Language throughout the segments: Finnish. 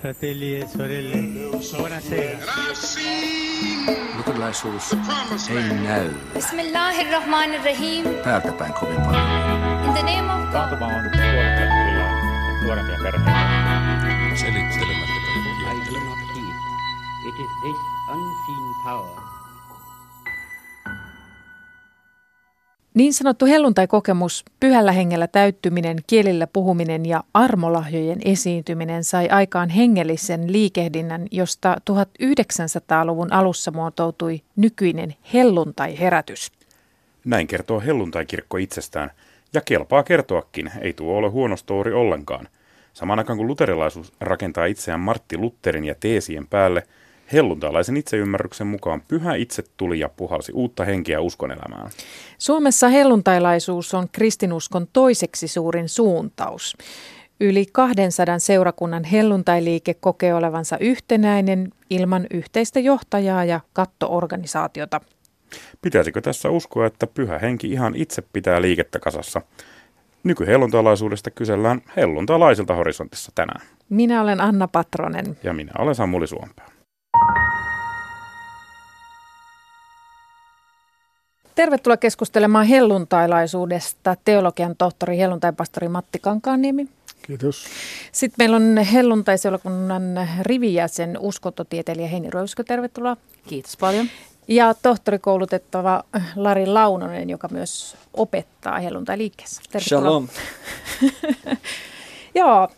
Fratelli e sorelle, buonasera. Look at Jesus. Amen. Bismillahir Rahmanir Rahim. Päätetään kovin paljon. In the name of God. Taantuma on suorempia suorempia perheitä. Selittelemättä kaikkia. It is this unseen power Niin sanottu helluntai-kokemus, pyhällä hengellä täyttyminen, kielillä puhuminen ja armolahjojen esiintyminen sai aikaan hengellisen liikehdinnän, josta 1900-luvun alussa muotoutui nykyinen helluntai-herätys. Näin kertoo helluntaikirkko itsestään, ja kelpaa kertoakin, ei tuo ole huono story ollenkaan. Samaan aikaan kun luterilaisuus rakentaa itseään Martti Lutterin ja teesien päälle, helluntalaisen itseymmärryksen mukaan pyhä itse tuli ja puhalsi uutta henkeä uskonelämään. Suomessa helluntailaisuus on kristinuskon toiseksi suurin suuntaus. Yli 200 seurakunnan helluntailiike kokee olevansa yhtenäinen ilman yhteistä johtajaa ja kattoorganisaatiota. Pitäisikö tässä uskoa, että pyhä henki ihan itse pitää liikettä kasassa? Nykyhelluntalaisuudesta kysellään helluntalaisilta horisontissa tänään. Minä olen Anna Patronen. Ja minä olen Samuli Suompää. Tervetuloa keskustelemaan helluntailaisuudesta teologian tohtori helluntaipastori Matti Kankaanniemi. Kiitos. Sitten meillä on helluntaiseurakunnan rivijäsen uskontotieteilijä Heini Röyskö, tervetuloa. Kiitos paljon. Ja tohtorikoulutettava Lari Launonen, joka myös opettaa helluntai-liikkeessä. Tervetuloa. Shalom. Joo,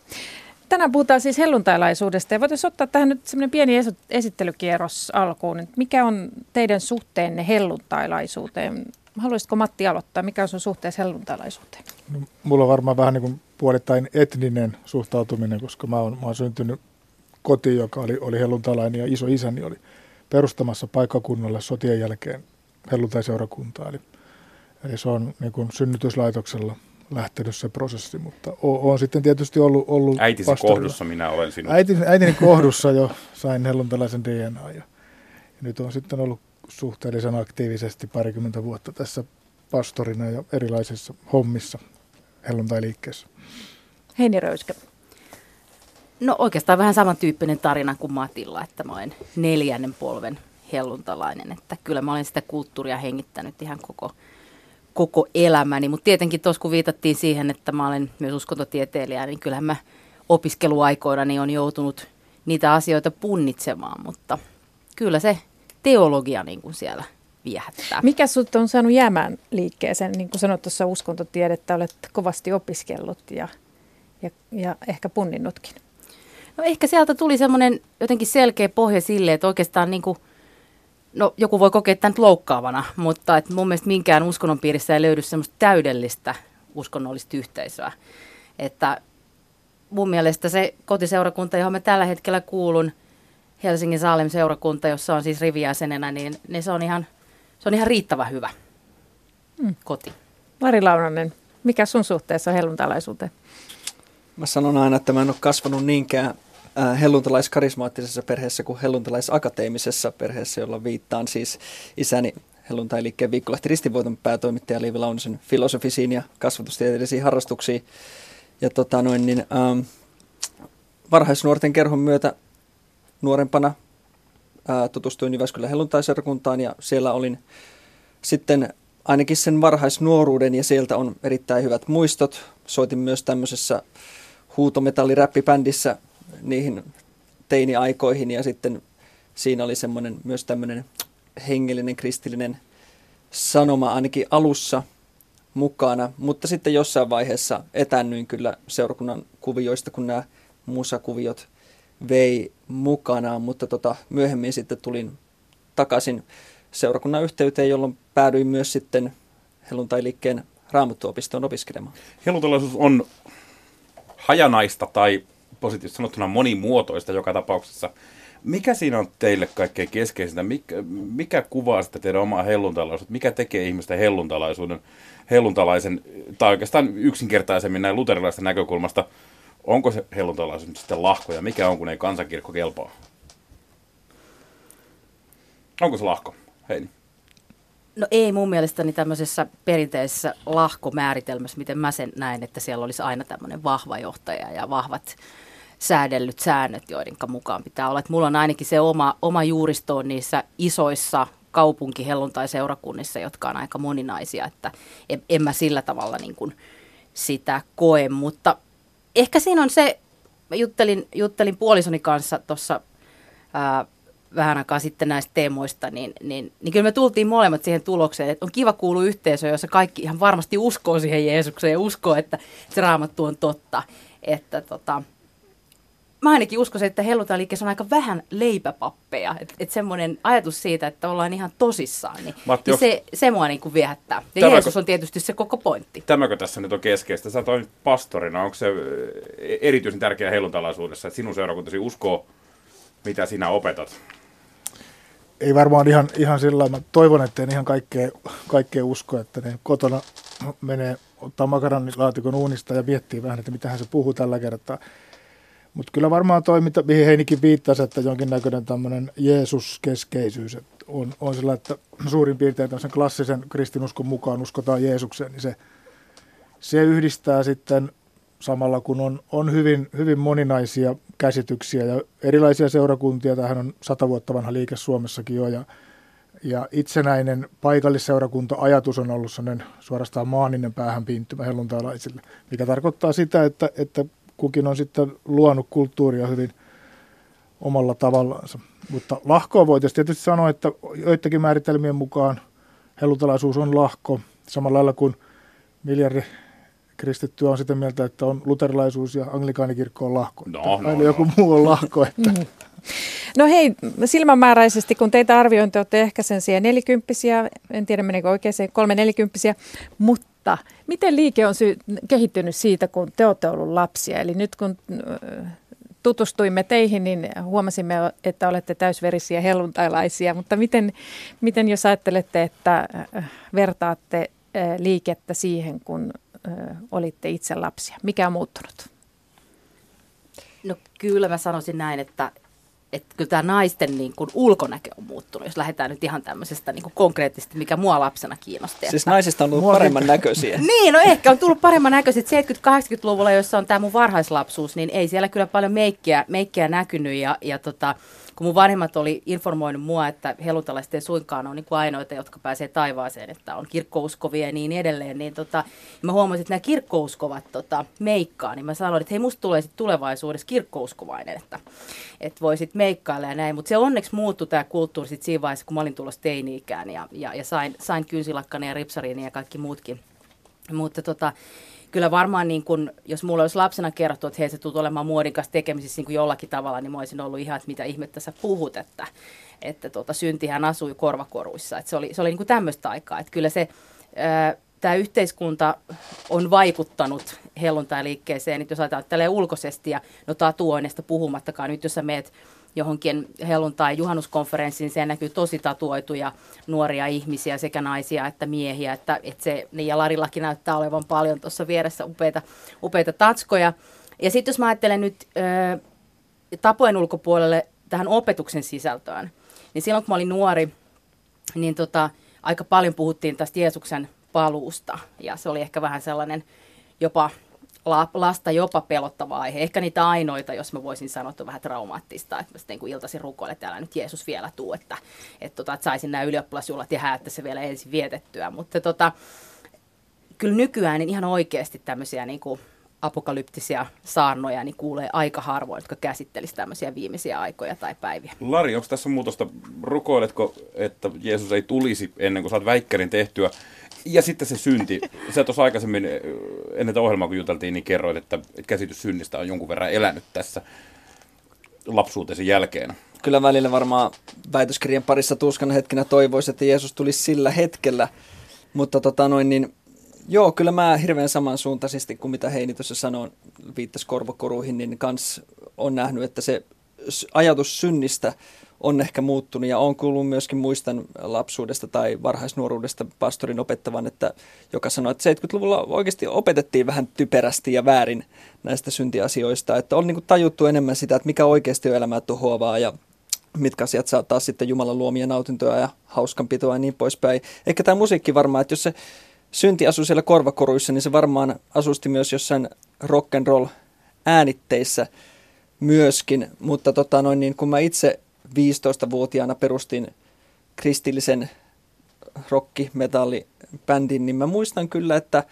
tänään puhutaan siis helluntailaisuudesta ja voitaisiin ottaa tähän nyt semmoinen pieni esi- esittelykierros alkuun. Mikä on teidän suhteenne helluntailaisuuteen? Haluaisitko Matti aloittaa? Mikä on sun suhteessa helluntailaisuuteen? No, mulla on varmaan vähän niin kuin puolittain etninen suhtautuminen, koska mä oon, mä oon syntynyt kotiin, joka oli, oli helluntalainen ja iso isäni oli perustamassa paikkakunnalle sotien jälkeen helluntaiseurakuntaa. Eli, eli se on niin kuin synnytyslaitoksella lähtenyt se prosessi, mutta o- on sitten tietysti ollut, ollut Äitisi pastorilla. kohdussa minä olen sinut. Äiti, äitini kohdussa jo sain helluntalaisen DNA ja, ja nyt on sitten ollut suhteellisen aktiivisesti parikymmentä vuotta tässä pastorina ja erilaisissa hommissa helluntai-liikkeessä. Heini Röyskö. No oikeastaan vähän samantyyppinen tarina kuin Matilla, että mä olen neljännen polven helluntalainen. Että kyllä mä olen sitä kulttuuria hengittänyt ihan koko, koko elämäni. Mutta tietenkin tuossa kun viitattiin siihen, että mä olen myös uskontotieteilijä, niin kyllähän mä opiskeluaikoina niin on joutunut niitä asioita punnitsemaan. Mutta kyllä se teologia niin kuin siellä viehättää. Mikä sut on saanut jäämään liikkeeseen? Niin kuin sanoit tuossa uskontotiedettä, olet kovasti opiskellut ja, ja, ja ehkä punninnutkin. No ehkä sieltä tuli semmoinen jotenkin selkeä pohja sille, että oikeastaan niin kuin, no joku voi kokea tämän loukkaavana, mutta että mun mielestä minkään uskonnon piirissä ei löydy semmoista täydellistä uskonnollista yhteisöä. Että mun mielestä se kotiseurakunta, johon mä tällä hetkellä kuulun, Helsingin Saalem seurakunta, jossa on siis rivijäsenenä, niin, niin se, on ihan, se on ihan riittävän hyvä Mm. koti. Lari Launonen, mikä sun suhteessa helluntalaisuuteen? Mä sanon aina, että mä en ole kasvanut niinkään helluntalaiskarismaattisessa perheessä kuin helluntalais-akateemisessa perheessä, jolla viittaan siis isäni helluntailiikkeen viikkolehti Ristinvoiton päätoimittaja Liivi Launosen filosofisiin ja kasvatustieteellisiin harrastuksiin. Ja tota noin, niin, ähm, varhaisnuorten kerhon myötä nuorempana ää, tutustuin Jyväskylän helluntaiseurakuntaan ja siellä olin sitten ainakin sen varhaisnuoruuden ja sieltä on erittäin hyvät muistot. Soitin myös tämmöisessä huutometalliräppibändissä niihin teiniaikoihin ja sitten siinä oli semmoinen myös tämmöinen hengellinen kristillinen sanoma ainakin alussa mukana, mutta sitten jossain vaiheessa etäännyin kyllä seurakunnan kuvioista, kun nämä musakuviot vei mukanaan, mutta tota, myöhemmin sitten tulin takaisin seurakunnan yhteyteen, jolloin päädyin myös sitten helluntailiikkeen raamattuopistoon opiskelemaan. Helluntalaisuus on hajanaista tai positiivisesti sanottuna monimuotoista joka tapauksessa. Mikä siinä on teille kaikkein keskeisintä? Mikä, mikä kuvaa sitä teidän omaa helluntalaisuutta? Mikä tekee ihmistä helluntalaisuuden, helluntalaisen, tai oikeastaan yksinkertaisemmin näin luterilaisesta näkökulmasta, onko se helluntalaisuus sitten lahko ja mikä on, kun ei kansankirkko kelpaa? Onko se lahko, Heini? No ei mun mielestäni tämmöisessä perinteisessä lahkomääritelmässä, miten mä sen näen, että siellä olisi aina tämmöinen vahva johtaja ja vahvat säädellyt säännöt, joiden mukaan pitää olla. Et mulla on ainakin se oma, oma juuristo on niissä isoissa kaupunkihelluntai-seurakunnissa, jotka on aika moninaisia, että en, en mä sillä tavalla niin kuin sitä koe, mutta ehkä siinä on se, mä juttelin, juttelin puolisoni kanssa tuossa vähän aikaa sitten näistä teemoista, niin, niin, niin kyllä me tultiin molemmat siihen tulokseen, että on kiva kuulua yhteisöön, jossa kaikki ihan varmasti uskoo siihen Jeesukseen ja uskoo, että se raamattu on totta. Että tota, mä ainakin uskoisin, että helluntailiikkeessä on aika vähän leipäpappeja. Että et semmoinen ajatus siitä, että ollaan ihan tosissaan, niin, Matti, niin se, se mua niin kuin viehättää. Ja tämäkö, Jeesus on tietysti se koko pointti. Tämäkö tässä nyt on keskeistä? Sä toimit pastorina. Onko se erityisen tärkeä helluntalaisuudessa, että sinun seurakuntasi uskoo, mitä sinä opetat? Ei varmaan ihan, ihan sillä Mä toivon, että en ihan kaikkea, kaikkea usko, että ne kotona menee ottaa makaronilaatikon uunista ja miettii vähän, että mitä hän se puhuu tällä kertaa. Mutta kyllä varmaan toiminta, mihin Heinikin viittasi, että jonkinnäköinen tämmöinen Jeesus-keskeisyys on, on sillä, että suurin piirtein tämmöisen klassisen kristinuskon mukaan uskotaan Jeesukseen, niin se, se yhdistää sitten samalla kun on, on hyvin, hyvin moninaisia käsityksiä ja erilaisia seurakuntia. Tähän on sata vuotta vanha liike Suomessakin jo ja, ja itsenäinen paikallisseurakunta-ajatus on ollut sellainen suorastaan maaninen päähän pinttymä helluntalaisille, mikä tarkoittaa sitä, että, että kukin on sitten luonut kulttuuria hyvin omalla tavallaansa. Mutta lahkoa voitaisiin tietysti sanoa, että joidenkin määritelmien mukaan helluntalaisuus on lahko, samalla lailla kuin miljardi kristittyä on sitä mieltä, että on luterilaisuus ja anglikaanikirkko on lahko. No, no, no. joku muu on lahko. Että. No hei, silmämääräisesti, kun teitä arviointi, olette ehkä sen siihen nelikymppisiä, en tiedä menikö oikein se kolme nelikymppisiä, mutta miten liike on sy- kehittynyt siitä, kun te olette ollut lapsia? Eli nyt kun tutustuimme teihin, niin huomasimme, että olette täysverisiä helluntailaisia, mutta miten, miten jos ajattelette, että vertaatte liikettä siihen, kun olitte itse lapsia? Mikä on muuttunut? No kyllä mä sanoisin näin, että, että kyllä tämä naisten niin kuin ulkonäkö on muuttunut, jos lähdetään nyt ihan tämmöisestä niin kuin konkreettisesti, mikä mua lapsena kiinnosti. Siis että... naisista on tullut paremman näköisiä. niin, no ehkä on tullut paremman näköisiä. 70-80-luvulla, jossa on tämä mun varhaislapsuus, niin ei siellä kyllä paljon meikkiä, meikkiä näkynyt ja, ja tota, kun mun vanhemmat oli informoinut mua, että helluntalaiset ei suinkaan ole niin ainoita, jotka pääsee taivaaseen, että on kirkkouskovia ja niin edelleen, niin tota, mä huomasin, että nämä kirkkouskovat tota, meikkaa, niin mä sanoin, että hei, musta tulee sitten tulevaisuudessa kirkkouskovainen, että, että voisit meikkailla ja näin, mutta se onneksi muuttui tämä kulttuuri sitten siinä vaiheessa, kun mä olin tulossa teini-ikään ja, ja, ja sain, sain kynsilakkani ja ripsariini ja kaikki muutkin. Mutta tota, kyllä varmaan niin kun, jos mulla olisi lapsena kerrottu, että hei se tulet olemaan muodin kanssa tekemisissä niin jollakin tavalla, niin mä olisin ollut ihan, että mitä ihmettä sä puhut, että, että tota, syntihän asui korvakoruissa. Että se oli, se oli niin tämmöistä aikaa. Että kyllä se, tämä yhteiskunta on vaikuttanut helluntai-liikkeeseen, että jos ajatellaan tällä ulkoisesti ja no tatuoinnista puhumattakaan, nyt jos sä meet johonkin helluntai juhannuskonferenssiin, siellä näkyy tosi tatuoituja nuoria ihmisiä, sekä naisia että miehiä, että, että se, niin ja Larillakin näyttää olevan paljon tuossa vieressä upeita, upeita tatskoja. Ja sitten jos mä ajattelen nyt ö, tapojen ulkopuolelle tähän opetuksen sisältöön, niin silloin kun mä olin nuori, niin tota, aika paljon puhuttiin tästä Jeesuksen paluusta, ja se oli ehkä vähän sellainen jopa lasta jopa pelottava aihe. Ehkä niitä ainoita, jos mä voisin sanoa, että on vähän traumaattista, että mä sitten niin iltaisin rukoilen, että täällä nyt Jeesus vielä tuu, että, että, tota, että saisin nämä ylioppilasjuhlat ja häättä se vielä ensin vietettyä. Mutta tota, kyllä nykyään niin ihan oikeasti tämmöisiä niin kuin apokalyptisia saarnoja niin kuulee aika harvoin, jotka käsittelisivät tämmöisiä viimeisiä aikoja tai päiviä. Lari, onko tässä muutosta? Rukoiletko, että Jeesus ei tulisi ennen kuin saat väikkärin tehtyä? Ja sitten se synti. Sä tuossa aikaisemmin ennen tätä ohjelmaa, kun juteltiin, niin kerroit, että käsitys synnistä on jonkun verran elänyt tässä lapsuutesi jälkeen. Kyllä välillä varmaan väitöskirjan parissa tuskan hetkenä toivoisi, että Jeesus tulisi sillä hetkellä. Mutta tota noin, niin Joo, kyllä mä hirveän samansuuntaisesti kuin mitä Heini tuossa sanoi, viittasi korvokoruihin, niin kans on nähnyt, että se ajatus synnistä on ehkä muuttunut ja on kuullut myöskin muistan lapsuudesta tai varhaisnuoruudesta pastorin opettavan, että joka sanoi, että 70-luvulla oikeasti opetettiin vähän typerästi ja väärin näistä syntiasioista, että on niin tajuttu enemmän sitä, että mikä oikeasti on elämää tuhoavaa ja mitkä asiat saattaa sitten Jumalan luomia nautintoja ja hauskanpitoa ja niin poispäin. Ehkä tämä musiikki varmaan, että jos se synti asuu siellä korvakoruissa, niin se varmaan asusti myös jossain rock and roll äänitteissä – myöskin, mutta tota noin, niin kun mä itse 15-vuotiaana perustin kristillisen rock-metallibändin, niin mä muistan kyllä, että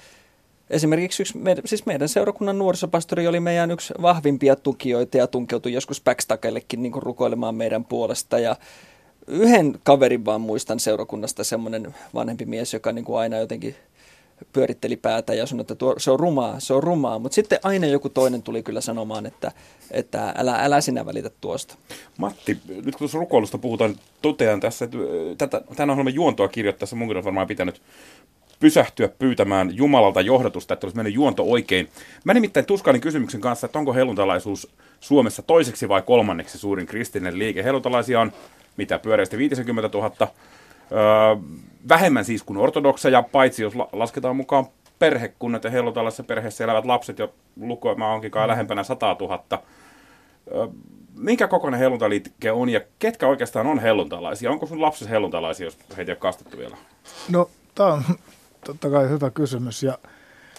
Esimerkiksi yksi, siis meidän seurakunnan nuorisopastori oli meidän yksi vahvimpia tukijoita ja tunkeutui joskus backstakellekin niin rukoilemaan meidän puolesta. Ja yhden kaverin vaan muistan seurakunnasta semmoinen vanhempi mies, joka niin kuin aina jotenkin pyöritteli päätä ja sanoi, että tuo, se on rumaa, se on rumaa. Mutta sitten aina joku toinen tuli kyllä sanomaan, että, että älä, älä sinä välitä tuosta. Matti, nyt kun tuossa rukoilusta puhutaan, totean tässä, että tätä, tänä ohjelman juontoa kirjoittaessa mun on varmaan pitänyt pysähtyä pyytämään Jumalalta johdatusta, että olisi mennyt juonto oikein. Mä nimittäin tuskailin kysymyksen kanssa, että onko helluntalaisuus Suomessa toiseksi vai kolmanneksi suurin kristillinen liike. Helluntalaisia on mitä pyöreästi 50 000, öö, vähemmän siis kuin ortodokseja, paitsi jos la- lasketaan mukaan perhekunnat ja helluntalaisessa perheessä elävät lapset, ja lukema onkin kai lähempänä 100 000. Öö, minkä kokoinen helluntaliike on ja ketkä oikeastaan on helluntalaisia? Onko sun lapsesi helluntalaisia, jos heitä ei ole kastettu vielä? No, tämä on totta kai hyvä kysymys ja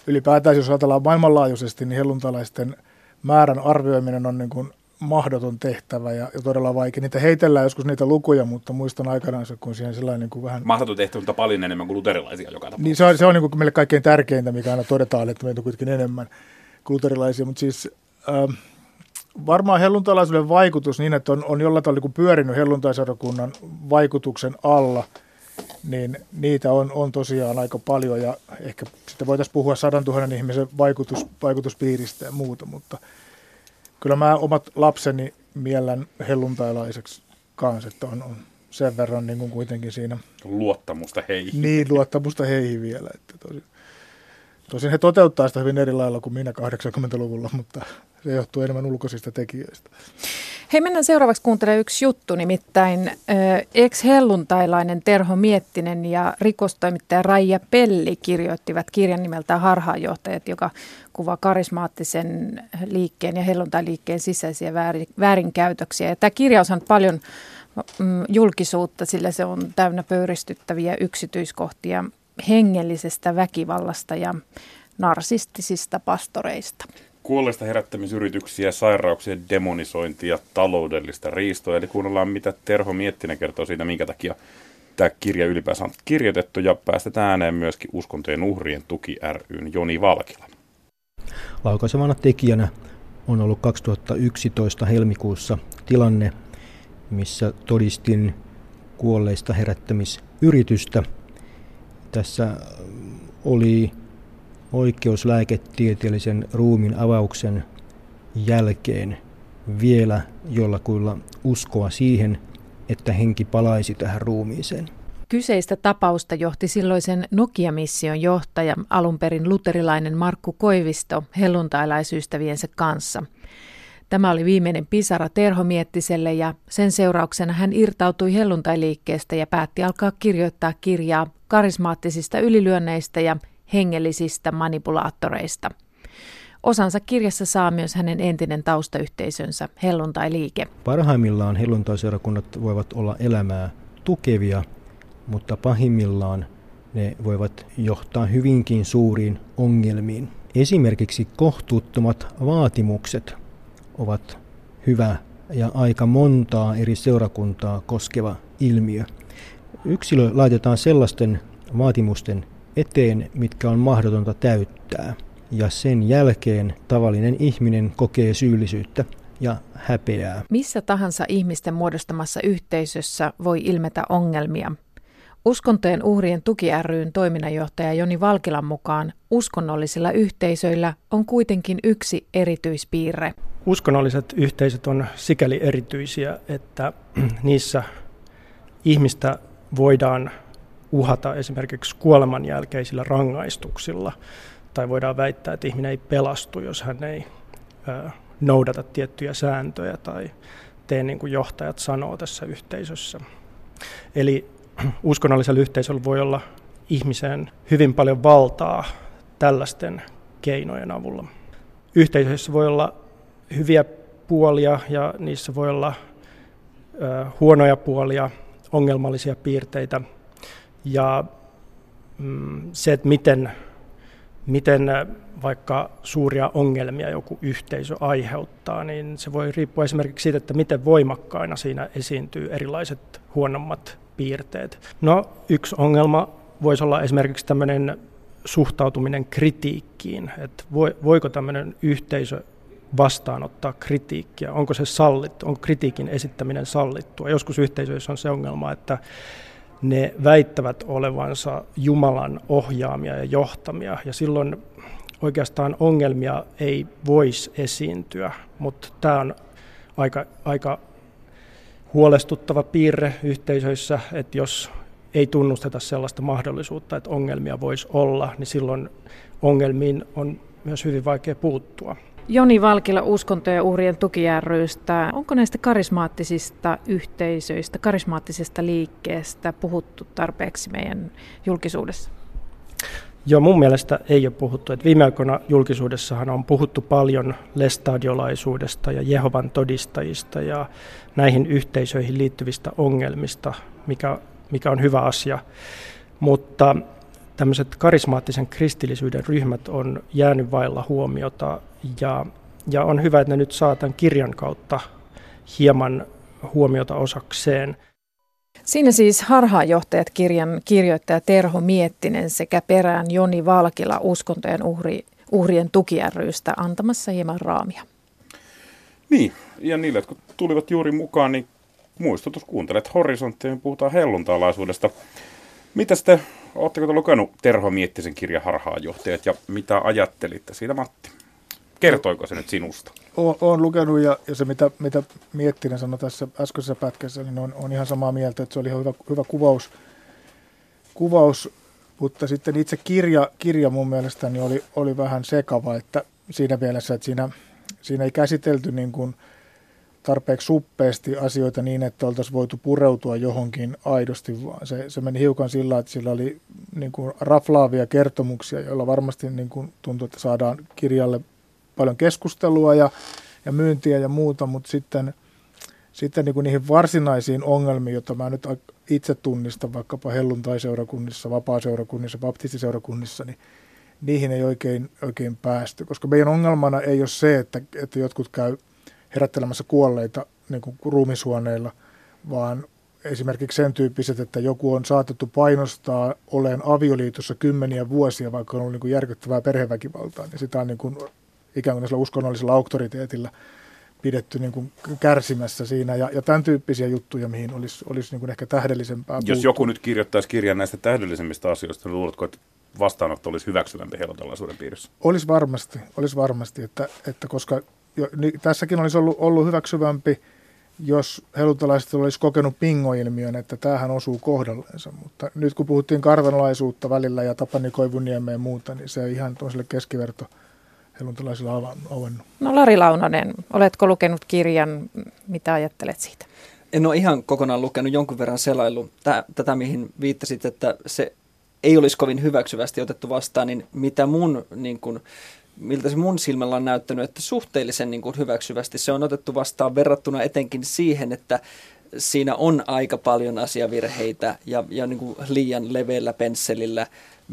ylipäätään jos ajatellaan maailmanlaajuisesti, niin helluntalaisten määrän arvioiminen on niin kuin mahdoton tehtävä ja, ja todella vaikea. Niitä heitellään joskus niitä lukuja, mutta muistan aikanaan se, kun siihen sellainen niin kuin vähän... Mahdoton tehtävä, mutta paljon enemmän kuin luterilaisia joka tapauksessa. Niin se on, se on niin kuin meille kaikkein tärkeintä, mikä aina todetaan, että meitä on kuitenkin enemmän kuin luterilaisia, mutta siis... Ähm, varmaan helluntalaisuuden vaikutus niin, että on, on jollain tavalla niin pyörinyt helluntaiseurakunnan vaikutuksen alla – niin niitä on, on tosiaan aika paljon ja ehkä sitten voitaisiin puhua sadan tuhannen ihmisen vaikutus, vaikutuspiiristä ja muuta, mutta kyllä mä omat lapseni miellän helluntailaiseksi kanssa, että on, on sen verran niin kuin kuitenkin siinä. Luottamusta heihin. Niin, luottamusta heihin vielä. Että tosi, tosin he toteuttaa sitä hyvin eri lailla kuin minä 80-luvulla, mutta se johtuu enemmän ulkoisista tekijöistä. Hei, mennään seuraavaksi kuuntelemaan yksi juttu, nimittäin ex-helluntailainen Terho Miettinen ja rikostoimittaja Raija Pelli kirjoittivat kirjan nimeltä Harhaanjohtajat, joka kuvaa karismaattisen liikkeen ja helluntailiikkeen sisäisiä väärin, väärinkäytöksiä. Ja tämä kirja on paljon mm, julkisuutta, sillä se on täynnä pöyristyttäviä yksityiskohtia hengellisestä väkivallasta ja narsistisista pastoreista kuolleista herättämisyrityksiä, sairauksia, demonisointia, taloudellista riistoa. Eli kuunnellaan, mitä Terho Miettinen kertoo siitä, minkä takia tämä kirja ylipäänsä on kirjoitettu ja päästetään ääneen myöskin uskontojen uhrien tuki ryn Joni Valkila. Laukaisevana tekijänä on ollut 2011 helmikuussa tilanne, missä todistin kuolleista herättämisyritystä. Tässä oli oikeuslääketieteellisen ruumin avauksen jälkeen vielä jollakuilla uskoa siihen, että henki palaisi tähän ruumiiseen. Kyseistä tapausta johti silloisen Nokia-mission johtaja, alun perin luterilainen Markku Koivisto, helluntailaisystäviensä kanssa. Tämä oli viimeinen pisara Terho Miettiselle ja sen seurauksena hän irtautui helluntailiikkeestä ja päätti alkaa kirjoittaa kirjaa karismaattisista ylilyönneistä ja hengellisistä manipulaattoreista. Osansa kirjassa saa myös hänen entinen taustayhteisönsä helluntai-liike. Parhaimmillaan helluntaiseurakunnat voivat olla elämää tukevia, mutta pahimmillaan ne voivat johtaa hyvinkin suuriin ongelmiin. Esimerkiksi kohtuuttomat vaatimukset ovat hyvä ja aika montaa eri seurakuntaa koskeva ilmiö. Yksilö laitetaan sellaisten vaatimusten eteen, mitkä on mahdotonta täyttää. Ja sen jälkeen tavallinen ihminen kokee syyllisyyttä ja häpeää. Missä tahansa ihmisten muodostamassa yhteisössä voi ilmetä ongelmia. Uskontojen uhrien tuki ryn toiminnanjohtaja Joni Valkilan mukaan uskonnollisilla yhteisöillä on kuitenkin yksi erityispiirre. Uskonnolliset yhteisöt on sikäli erityisiä, että niissä ihmistä voidaan uhata esimerkiksi kuoleman jälkeisillä rangaistuksilla, tai voidaan väittää, että ihminen ei pelastu, jos hän ei noudata tiettyjä sääntöjä tai tee niin kuin johtajat sanoo tässä yhteisössä. Eli uskonnollisella yhteisöllä voi olla ihmiseen hyvin paljon valtaa tällaisten keinojen avulla. Yhteisöissä voi olla hyviä puolia ja niissä voi olla huonoja puolia, ongelmallisia piirteitä – ja mm, se, että miten miten vaikka suuria ongelmia joku yhteisö aiheuttaa, niin se voi riippua esimerkiksi siitä, että miten voimakkaina siinä esiintyy erilaiset huonommat piirteet. No, yksi ongelma voisi olla esimerkiksi tämmöinen suhtautuminen kritiikkiin, että voiko tämmöinen yhteisö vastaanottaa kritiikkiä, onko se sallittu, onko kritiikin esittäminen sallittua. Joskus yhteisöissä on se ongelma, että ne väittävät olevansa Jumalan ohjaamia ja johtamia, ja silloin oikeastaan ongelmia ei voisi esiintyä, mutta tämä on aika, aika huolestuttava piirre yhteisöissä, että jos ei tunnusteta sellaista mahdollisuutta, että ongelmia voisi olla, niin silloin ongelmiin on myös hyvin vaikea puuttua. Joni Valkila uskontojen uhrien tukijärryistä. Onko näistä karismaattisista yhteisöistä, karismaattisesta liikkeestä puhuttu tarpeeksi meidän julkisuudessa? Joo, mun mielestä ei ole puhuttu. Et viime aikoina julkisuudessahan on puhuttu paljon lestadiolaisuudesta ja Jehovan todistajista ja näihin yhteisöihin liittyvistä ongelmista, mikä, mikä on hyvä asia. Mutta tämmöiset karismaattisen kristillisyyden ryhmät on jäänyt vailla huomiota ja, ja on hyvä, että ne nyt saa tämän kirjan kautta hieman huomiota osakseen. Siinä siis Harhaanjohtajat kirjan kirjoittaja Terho Miettinen sekä perään Joni Valkila uskontojen uhri, uhrien tukijärrystä antamassa hieman raamia. Niin, ja niille, jotka tulivat juuri mukaan, niin muistutus, kuuntelet horisonttia, puhutaan helluntalaisuudesta. Mitä te, oletteko te lukenut Terho Miettisen kirjan Harhaanjohtajat ja mitä ajattelitte siitä Matti? Kertoiko se nyt sinusta? Olen lukenut ja, ja se mitä, mitä Miettinen sanoi tässä äskeisessä pätkässä, niin on, on ihan samaa mieltä, että se oli ihan hyvä, hyvä kuvaus, kuvaus, mutta sitten itse kirja, kirja mun mielestäni oli, oli vähän sekava, että siinä mielessä, että siinä, siinä ei käsitelty niin kuin tarpeeksi suppeasti asioita niin, että oltaisiin voitu pureutua johonkin aidosti, vaan se, se meni hiukan sillä, että sillä oli niin kuin raflaavia kertomuksia, joilla varmasti niin kuin tuntui, että saadaan kirjalle paljon keskustelua ja, ja myyntiä ja muuta, mutta sitten, sitten niin kuin niihin varsinaisiin ongelmiin, joita mä nyt itse tunnistan vaikkapa helluntai-seurakunnissa, vapaa-seurakunnissa, baptistiseurakunnissa, niin niihin ei oikein, oikein päästy, koska meidän ongelmana ei ole se, että, että jotkut käy herättelemässä kuolleita niin kuin ruumishuoneilla, vaan esimerkiksi sen tyyppiset, että joku on saatettu painostaa olen avioliitossa kymmeniä vuosia, vaikka on ollut niin kuin järkyttävää perheväkivaltaa, niin sitä on niin kuin ikään kuin uskonnollisella auktoriteetilla pidetty niin kuin kärsimässä siinä ja, ja tämän tyyppisiä juttuja, mihin olisi, olisi niin kuin ehkä tähdellisempää Jos puuttua. joku nyt kirjoittaisi kirjan näistä tähdellisemmistä asioista, niin luuletko, että vastaanotto olisi hyväksyvämpi helotalaisuuden piirissä? Olisi varmasti, olisi varmasti että, että koska jo, niin tässäkin olisi ollut, ollut hyväksyvämpi, jos hellutalaiset olisi kokenut pingoilmiön, että tämähän osuu kohdallensa. Mutta nyt kun puhuttiin kartanalaisuutta välillä ja Tapani Koivuniemeä ja muuta, niin se ihan toiselle keskiverto – helluntalaisilla avannut. No Lari Launonen, oletko lukenut kirjan, mitä ajattelet siitä? En ole ihan kokonaan lukenut, jonkun verran selailu tätä, mihin viittasit, että se ei olisi kovin hyväksyvästi otettu vastaan, niin mitä mun, niin kuin, miltä se mun silmällä on näyttänyt, että suhteellisen niin kuin hyväksyvästi se on otettu vastaan verrattuna etenkin siihen, että siinä on aika paljon asiavirheitä ja, ja niin kuin liian leveällä pensselillä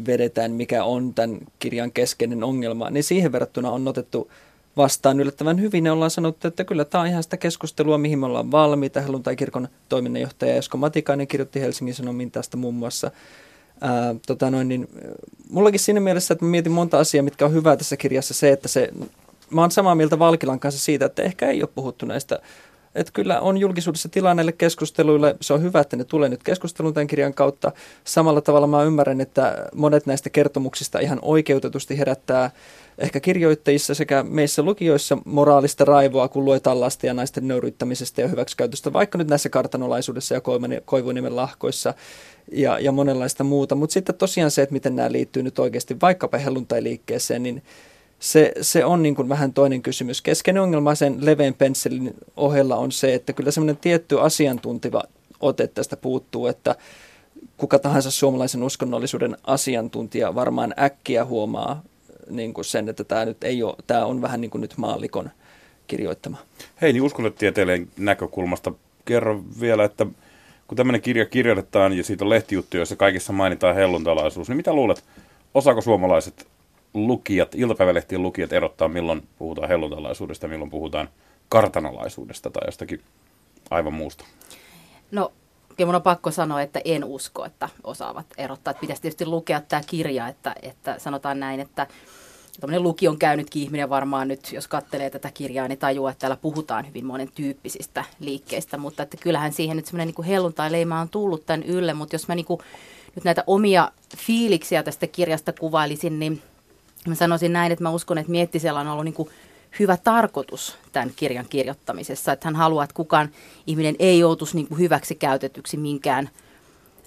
vedetään, mikä on tämän kirjan keskeinen ongelma, niin siihen verrattuna on otettu vastaan yllättävän hyvin. Ne ollaan sanottu, että kyllä tämä on ihan sitä keskustelua, mihin me ollaan valmiita. Helluntai-kirkon toiminnanjohtaja Esko Matikainen kirjoitti Helsingin Sanomiin tästä muun muassa. Ää, tota noin, niin, mullakin siinä mielessä, että mietin monta asiaa, mitkä on hyvää tässä kirjassa. Se, että se, mä oon samaa mieltä Valkilan kanssa siitä, että ehkä ei ole puhuttu näistä että kyllä on julkisuudessa tilaa näille keskusteluille. Se on hyvä, että ne tulee nyt keskustelun tämän kirjan kautta. Samalla tavalla mä ymmärrän, että monet näistä kertomuksista ihan oikeutetusti herättää ehkä kirjoittajissa sekä meissä lukijoissa moraalista raivoa, kun luetaan lasten ja naisten nöyryttämisestä ja hyväksikäytöstä, vaikka nyt näissä kartanolaisuudessa ja Koivuniemen lahkoissa ja, ja monenlaista muuta. Mutta sitten tosiaan se, että miten nämä liittyy nyt oikeasti vaikkapa helluntai-liikkeeseen, niin se, se on niin kuin vähän toinen kysymys. Keskeinen ongelma sen leveän pensselin ohella on se, että kyllä semmoinen tietty asiantuntiva ote tästä puuttuu, että kuka tahansa suomalaisen uskonnollisuuden asiantuntija varmaan äkkiä huomaa niin kuin sen, että tämä, nyt ei ole, tämä on vähän niin kuin nyt maallikon kirjoittama. Hei, niin uskonnotieteelleen näkökulmasta kerro vielä, että kun tämmöinen kirja kirjoitetaan ja siitä on lehtijuttuja, joissa kaikissa mainitaan helluntalaisuus, niin mitä luulet, osaako suomalaiset lukijat, iltapäivälehtien lukijat erottaa, milloin puhutaan helluntalaisuudesta ja milloin puhutaan kartanolaisuudesta tai jostakin aivan muusta? No, kyllä mun on pakko sanoa, että en usko, että osaavat erottaa. Että pitäisi tietysti lukea tämä kirja, että, että sanotaan näin, että Tuommoinen lukion käynytkin ihminen varmaan nyt, jos katselee tätä kirjaa, niin tajuaa, että täällä puhutaan hyvin monen tyyppisistä liikkeistä, mutta että kyllähän siihen nyt semmoinen niin helluntai-leima on tullut tämän ylle, mutta jos mä niin kuin, nyt näitä omia fiiliksiä tästä kirjasta kuvailisin, niin mä sanoisin näin, että mä uskon, että Miettisellä on ollut niin kuin hyvä tarkoitus tämän kirjan kirjoittamisessa, että hän haluaa, että kukaan ihminen ei joutuisi niin kuin hyväksi käytetyksi minkään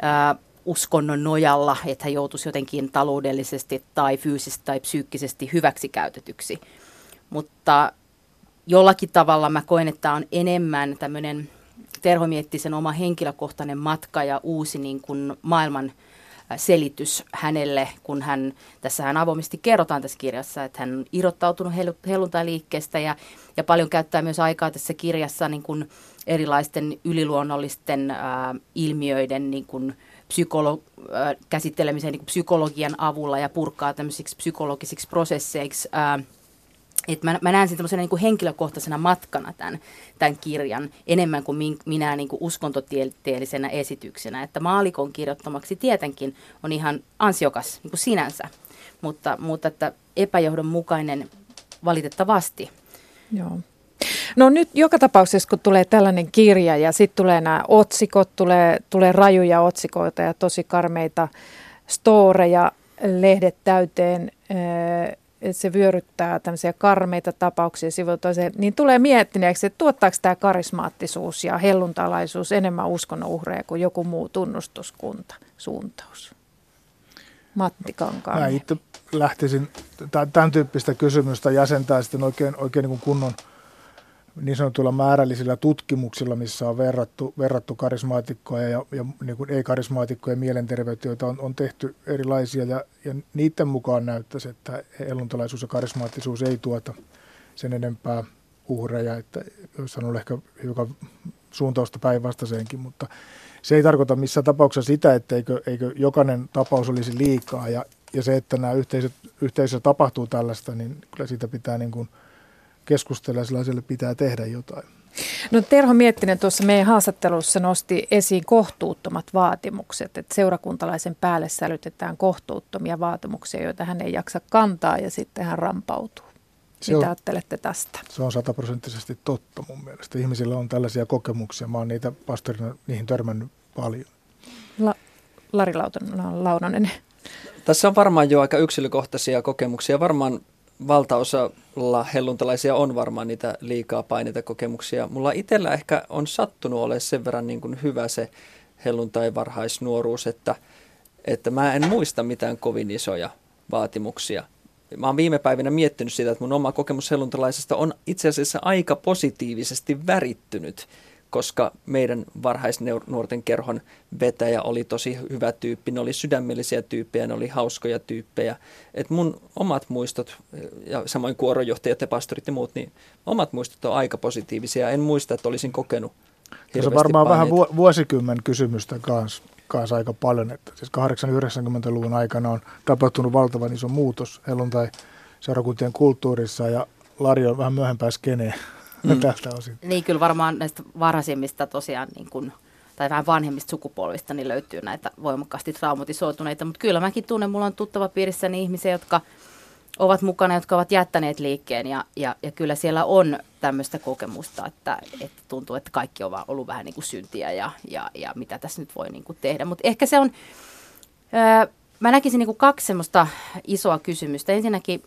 ää, uskonnon nojalla, että hän joutuisi jotenkin taloudellisesti tai fyysisesti tai psyykkisesti hyväksikäytetyksi. Mutta jollakin tavalla mä koen, että tämä on enemmän tämmöinen Terho Miettisen oma henkilökohtainen matka ja uusi niin kuin maailman selitys hänelle, kun hän, tässä hän avoimesti kerrotaan tässä kirjassa, että hän on irrottautunut helluntai-liikkeestä ja, ja paljon käyttää myös aikaa tässä kirjassa niin kuin erilaisten yliluonnollisten ää, ilmiöiden niin kuin, psykolo- äh, käsittelemisen niin psykologian avulla ja purkaa tämmöisiksi psykologisiksi prosesseiksi. Äh, et mä, mä näen sen tämmöisenä niin henkilökohtaisena matkana tämän, tämän kirjan enemmän kuin min, minä niin kuin uskontotieteellisenä esityksenä. Että maalikon kirjoittamaksi tietenkin on ihan ansiokas niin kuin sinänsä, mutta, mutta että epäjohdonmukainen valitettavasti. Joo. No nyt joka tapauksessa, kun tulee tällainen kirja ja sitten tulee nämä otsikot, tulee, tulee rajuja otsikoita ja tosi karmeita storeja, lehdet täyteen, että se vyöryttää tämmöisiä karmeita tapauksia sivuilta niin tulee miettineeksi, että tuottaako tämä karismaattisuus ja helluntalaisuus enemmän uskonnon uhreja kuin joku muu tunnustuskunta, suuntaus. Matti Kankaan. Mä itse lähtisin tämän tyyppistä kysymystä jäsentää sitten oikein, oikein niin kunnon – niin sanotuilla määrällisillä tutkimuksilla, missä on verrattu, verrattu karismaatikkoja ja, ja niin kuin ei-karismaatikkoja mielenterveyttä, joita on, on tehty erilaisia. Ja, ja niiden mukaan näyttäisi, että eluntalaisuus ja karismaattisuus ei tuota sen enempää uhreja, että jos on ehkä hiukan suuntausta päinvastaiseenkin, mutta se ei tarkoita missään tapauksessa sitä, että eikö, eikö jokainen tapaus olisi liikaa ja, ja se, että nämä yhteisöt, yhteisössä tapahtuu tällaista, niin kyllä siitä pitää niin kuin – keskustella ja sellaiselle pitää tehdä jotain. No Terho Miettinen tuossa meidän haastattelussa nosti esiin kohtuuttomat vaatimukset, että seurakuntalaisen päälle sälytetään kohtuuttomia vaatimuksia, joita hän ei jaksa kantaa ja sitten hän rampautuu. Se Mitä on, ajattelette tästä? Se on sataprosenttisesti totta mun mielestä. Ihmisillä on tällaisia kokemuksia. Mä oon niitä pastorina niihin törmännyt paljon. La, Lari Launonen. Tässä on varmaan jo aika yksilökohtaisia kokemuksia. Varmaan valtaosalla helluntalaisia on varmaan niitä liikaa paineita kokemuksia. Mulla itsellä ehkä on sattunut ole sen verran niin kuin hyvä se helluntai varhaisnuoruus, että, että mä en muista mitään kovin isoja vaatimuksia. Mä oon viime päivinä miettinyt sitä, että mun oma kokemus helluntalaisesta on itse asiassa aika positiivisesti värittynyt koska meidän varhaisnuorten kerhon vetäjä oli tosi hyvä tyyppi, ne oli sydämellisiä tyyppejä, ne oli hauskoja tyyppejä. Et mun omat muistot, ja samoin kuorojohtajat ja pastorit ja muut, niin omat muistot on aika positiivisia. En muista, että olisin kokenut Se on varmaan paineita. vähän vuosikymmen kysymystä kanssa, kanssa aika paljon. Että siis 80-90-luvun aikana on tapahtunut valtavan iso muutos helluntai seurakuntien kulttuurissa ja Lari on vähän myöhempää skeneen mm. tältä osin. Niin kyllä varmaan näistä varhaisimmista tosiaan niin kuin, tai vähän vanhemmista sukupolvista niin löytyy näitä voimakkaasti traumatisoituneita, mutta kyllä mäkin tunnen, mulla on tuttava piirissäni ihmisiä, jotka ovat mukana, jotka ovat jättäneet liikkeen ja, ja, ja kyllä siellä on tämmöistä kokemusta, että, että tuntuu, että kaikki on ollut vähän niin kuin syntiä ja, ja, ja mitä tässä nyt voi niin kuin tehdä. Mutta ehkä se on, ää, mä näkisin niin kuin kaksi semmoista isoa kysymystä. Ensinnäkin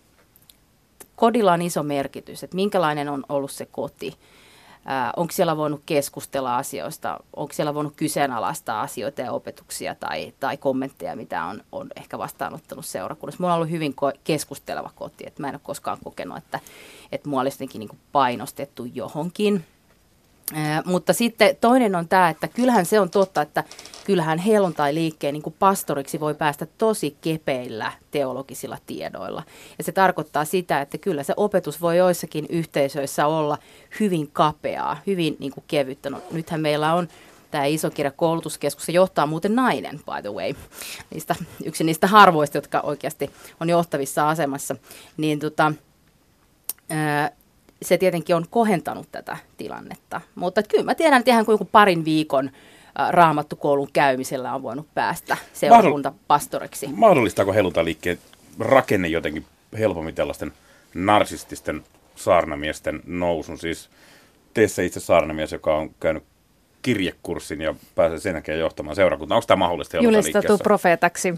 kodilla on iso merkitys, että minkälainen on ollut se koti. Onko siellä voinut keskustella asioista, onko siellä voinut kyseenalaistaa asioita ja opetuksia tai, tai kommentteja, mitä on, on ehkä vastaanottanut seurakunnassa. Mulla on ollut hyvin keskusteleva koti, että mä en ole koskaan kokenut, että, että mua olisi niin painostettu johonkin mutta sitten toinen on tämä, että kyllähän se on totta, että kyllähän helluntai-liikkeen niin pastoriksi voi päästä tosi kepeillä teologisilla tiedoilla. Ja se tarkoittaa sitä, että kyllä se opetus voi joissakin yhteisöissä olla hyvin kapeaa, hyvin niin kuin kevyttä. No, nythän meillä on tämä iso kirja koulutuskeskus, se johtaa muuten nainen, by the way, niistä, yksi niistä harvoista, jotka oikeasti on johtavissa asemassa, niin tota, se tietenkin on kohentanut tätä tilannetta. Mutta kyllä mä tiedän, että ihan kuin parin viikon raamattukoulun käymisellä on voinut päästä seurakuntapastoreksi. Mahdollistaako helluntaliikkeen rakenne jotenkin helpommin tällaisten narsististen saarnamiesten nousun? Siis teissä itse saarnamies, joka on käynyt kirjekurssin ja pääsee sen jälkeen johtamaan seurakuntaa. Onko tämä mahdollista Julistettu profeetaksi.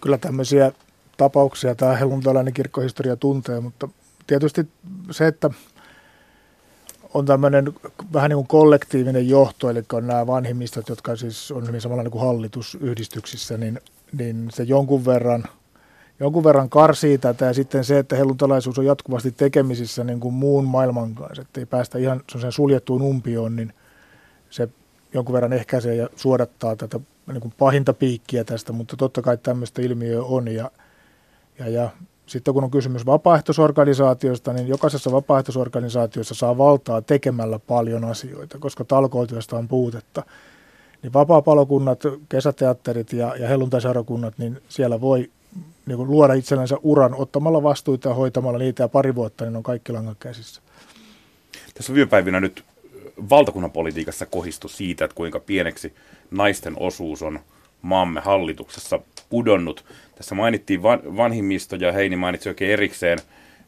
Kyllä tämmöisiä tapauksia tämä helluntalainen kirkkohistoria tuntee, mutta tietysti se, että on tämmöinen vähän niin kuin kollektiivinen johto, eli on nämä vanhimmistot, jotka siis on hyvin samalla niin kuin hallitusyhdistyksissä, niin, niin se jonkun verran, jonkun verran karsii tätä. Ja sitten se, että helluntalaisuus on jatkuvasti tekemisissä niin kuin muun maailman kanssa, että ei päästä ihan sen suljettuun umpioon, niin se jonkun verran ehkäisee ja suodattaa tätä niin kuin pahinta piikkiä tästä, mutta totta kai tämmöistä ilmiöä on ja, ja, ja sitten kun on kysymys vapaaehtoisorganisaatiosta, niin jokaisessa vapaaehtoisorganisaatiossa saa valtaa tekemällä paljon asioita, koska talkootyöstä on puutetta. Niin vapaapalokunnat, kesäteatterit ja, ja helluntaiseurakunnat, niin siellä voi niin kuin luoda itsellensä uran ottamalla vastuita ja hoitamalla niitä ja pari vuotta, niin on kaikki langan käsissä. Tässä viime päivinä nyt valtakunnan politiikassa kohistu siitä, että kuinka pieneksi naisten osuus on maamme hallituksessa pudonnut. Tässä mainittiin van, vanhimmisto ja Heini mainitsi oikein erikseen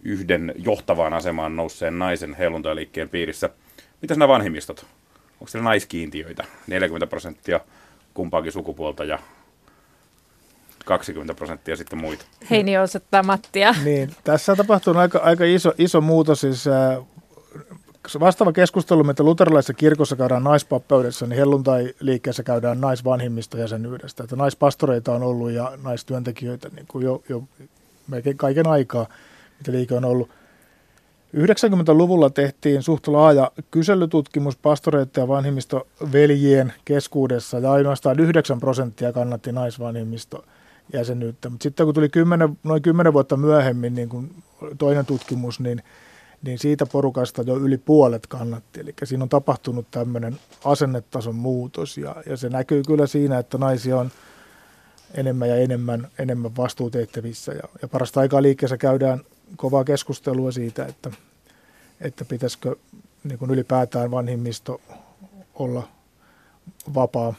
yhden johtavaan asemaan nousseen naisen helluntaliikkeen piirissä. Mitä nämä vanhimmistot? Onko siellä naiskiintiöitä? 40 prosenttia kumpaakin sukupuolta ja 20 prosenttia sitten muita. Heini osoittaa Mattia. Niin, tässä tapahtuu aika, aika iso, iso muutos. Siis, äh, vastaava keskustelu, mitä luterilaisessa kirkossa käydään naispappeudessa, niin helluntai-liikkeessä käydään naisvanhimmistojäsenyydestä. Että naispastoreita on ollut ja naistyöntekijöitä niin kuin jo, jo melkein kaiken aikaa, mitä liike on ollut. 90-luvulla tehtiin suht laaja kyselytutkimus pastoreiden ja vanhimmistoveljien keskuudessa ja ainoastaan 9 prosenttia kannatti naisvanhimmistojäsenyyttä. Mutta sitten kun tuli 10, noin 10 vuotta myöhemmin niin kun toinen tutkimus, niin – niin siitä porukasta jo yli puolet kannatti. Eli siinä on tapahtunut tämmöinen asennetason muutos ja, ja se näkyy kyllä siinä, että naisia on enemmän ja enemmän, enemmän vastuutehtävissä. Ja, ja parasta aikaa liikkeessä käydään kovaa keskustelua siitä, että, että pitäisikö niin kuin ylipäätään vanhimmisto olla vapaa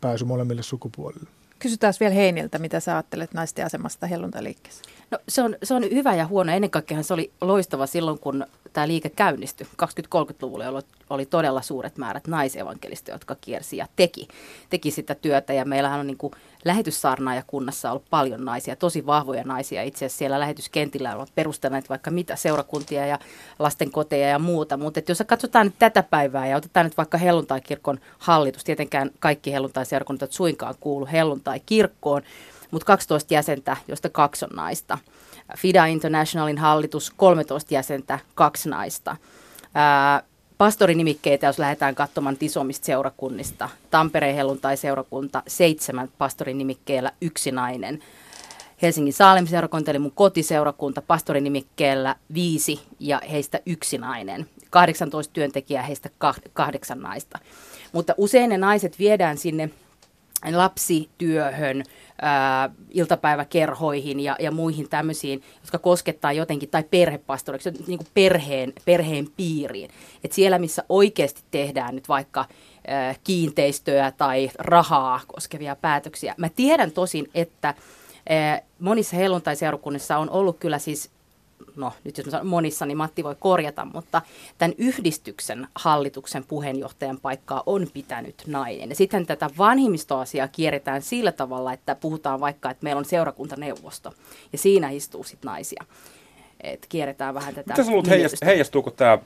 pääsy molemmille sukupuolille. Kysytään vielä Heiniltä, mitä sä ajattelet naisten asemasta helluntaliikkeessä? No, se, on, se on hyvä ja huono. Ennen kaikkea se oli loistava silloin, kun tämä liike käynnistyi 20-30-luvulla, jolloin oli todella suuret määrät naisevankelistoja, jotka kiersi ja teki, teki sitä työtä. Ja meillähän on niin kuin lähetyssaarnaajakunnassa ollut paljon naisia, tosi vahvoja naisia. Itse asiassa siellä lähetyskentillä on perustaneet vaikka mitä seurakuntia ja lastenkoteja ja muuta. Mutta jos katsotaan nyt tätä päivää ja otetaan nyt vaikka helluntai-kirkon hallitus, tietenkään kaikki helluntai-seurakunnat suinkaan kuulu helluntai-kirkkoon, mutta 12 jäsentä, josta kaksi on naista. FIDA Internationalin hallitus 13 jäsentä, kaksi naista. Pastorinimikkeitä, jos lähdetään katsomaan isommista seurakunnista. Tampereen helluntai-seurakunta, seitsemän pastorinimikkeellä, yksi nainen. Helsingin Saalem-seurakunta eli mun kotiseurakunta pastorinimikkeellä viisi ja heistä yksi nainen. 18 työntekijää, heistä kahdeksan naista. Mutta usein ne naiset viedään sinne lapsityöhön, ää, iltapäiväkerhoihin ja, ja muihin tämmöisiin, jotka koskettaa jotenkin, tai perhepastoriksi, niin kuin perheen, perheen piiriin. Et siellä, missä oikeasti tehdään nyt vaikka ää, kiinteistöä tai rahaa koskevia päätöksiä. Mä tiedän tosin, että ää, monissa helluntai-seurakunnissa on ollut kyllä siis no nyt jos sanon monissa, niin Matti voi korjata, mutta tämän yhdistyksen hallituksen puheenjohtajan paikkaa on pitänyt nainen. Ja sitten tätä vanhimmistoasiaa kierretään sillä tavalla, että puhutaan vaikka, että meillä on seurakuntaneuvosto ja siinä istuu sitten naisia. Että kierretään vähän tätä. Mitä luulet, heijastuuko tämä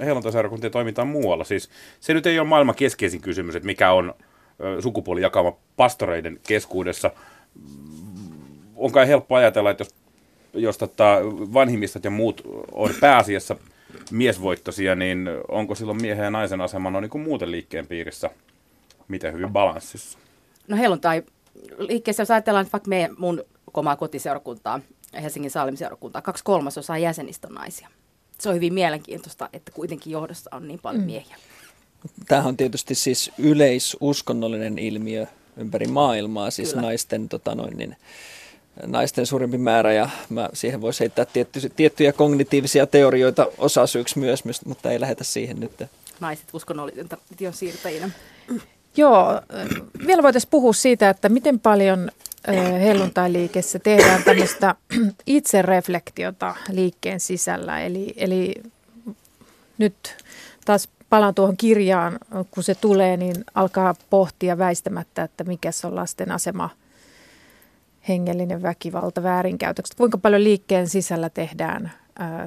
helluntaseurakuntien toimintaan muualla? Siis se nyt ei ole maailman keskeisin kysymys, että mikä on sukupuolijakama pastoreiden keskuudessa. On kai helppo ajatella, että jos jos tota, vanhimmistot ja muut on pääasiassa miesvoittoisia, niin onko silloin miehen ja naisen asema no, niin kuin muuten liikkeen piirissä miten hyvin balanssissa? No helluntai liikkeessä, jos ajatellaan vaikka meidän, mun omaa kotiseurakuntaa, Helsingin Saalim-seurakuntaa, kaksi kolmasosaa jäsenistä on naisia. Se on hyvin mielenkiintoista, että kuitenkin johdossa on niin paljon mm. miehiä. Tämähän on tietysti siis yleisuskonnollinen ilmiö ympäri maailmaa, siis Kyllä. naisten, tota noin, niin, naisten suurempi määrä ja mä siihen voisi heittää tietty, tiettyjä kognitiivisia teorioita osasyyksi myös, mutta ei lähetä siihen nyt. Naiset uskonnollisen tradition siirtäjinä. Joo, vielä voitaisiin puhua siitä, että miten paljon helluntai-liikessä tehdään tämmöistä itsereflektiota liikkeen sisällä. Eli, eli nyt taas palaan tuohon kirjaan, kun se tulee, niin alkaa pohtia väistämättä, että mikä on lasten asema, hengellinen väkivalta, väärinkäytökset. Kuinka paljon liikkeen sisällä tehdään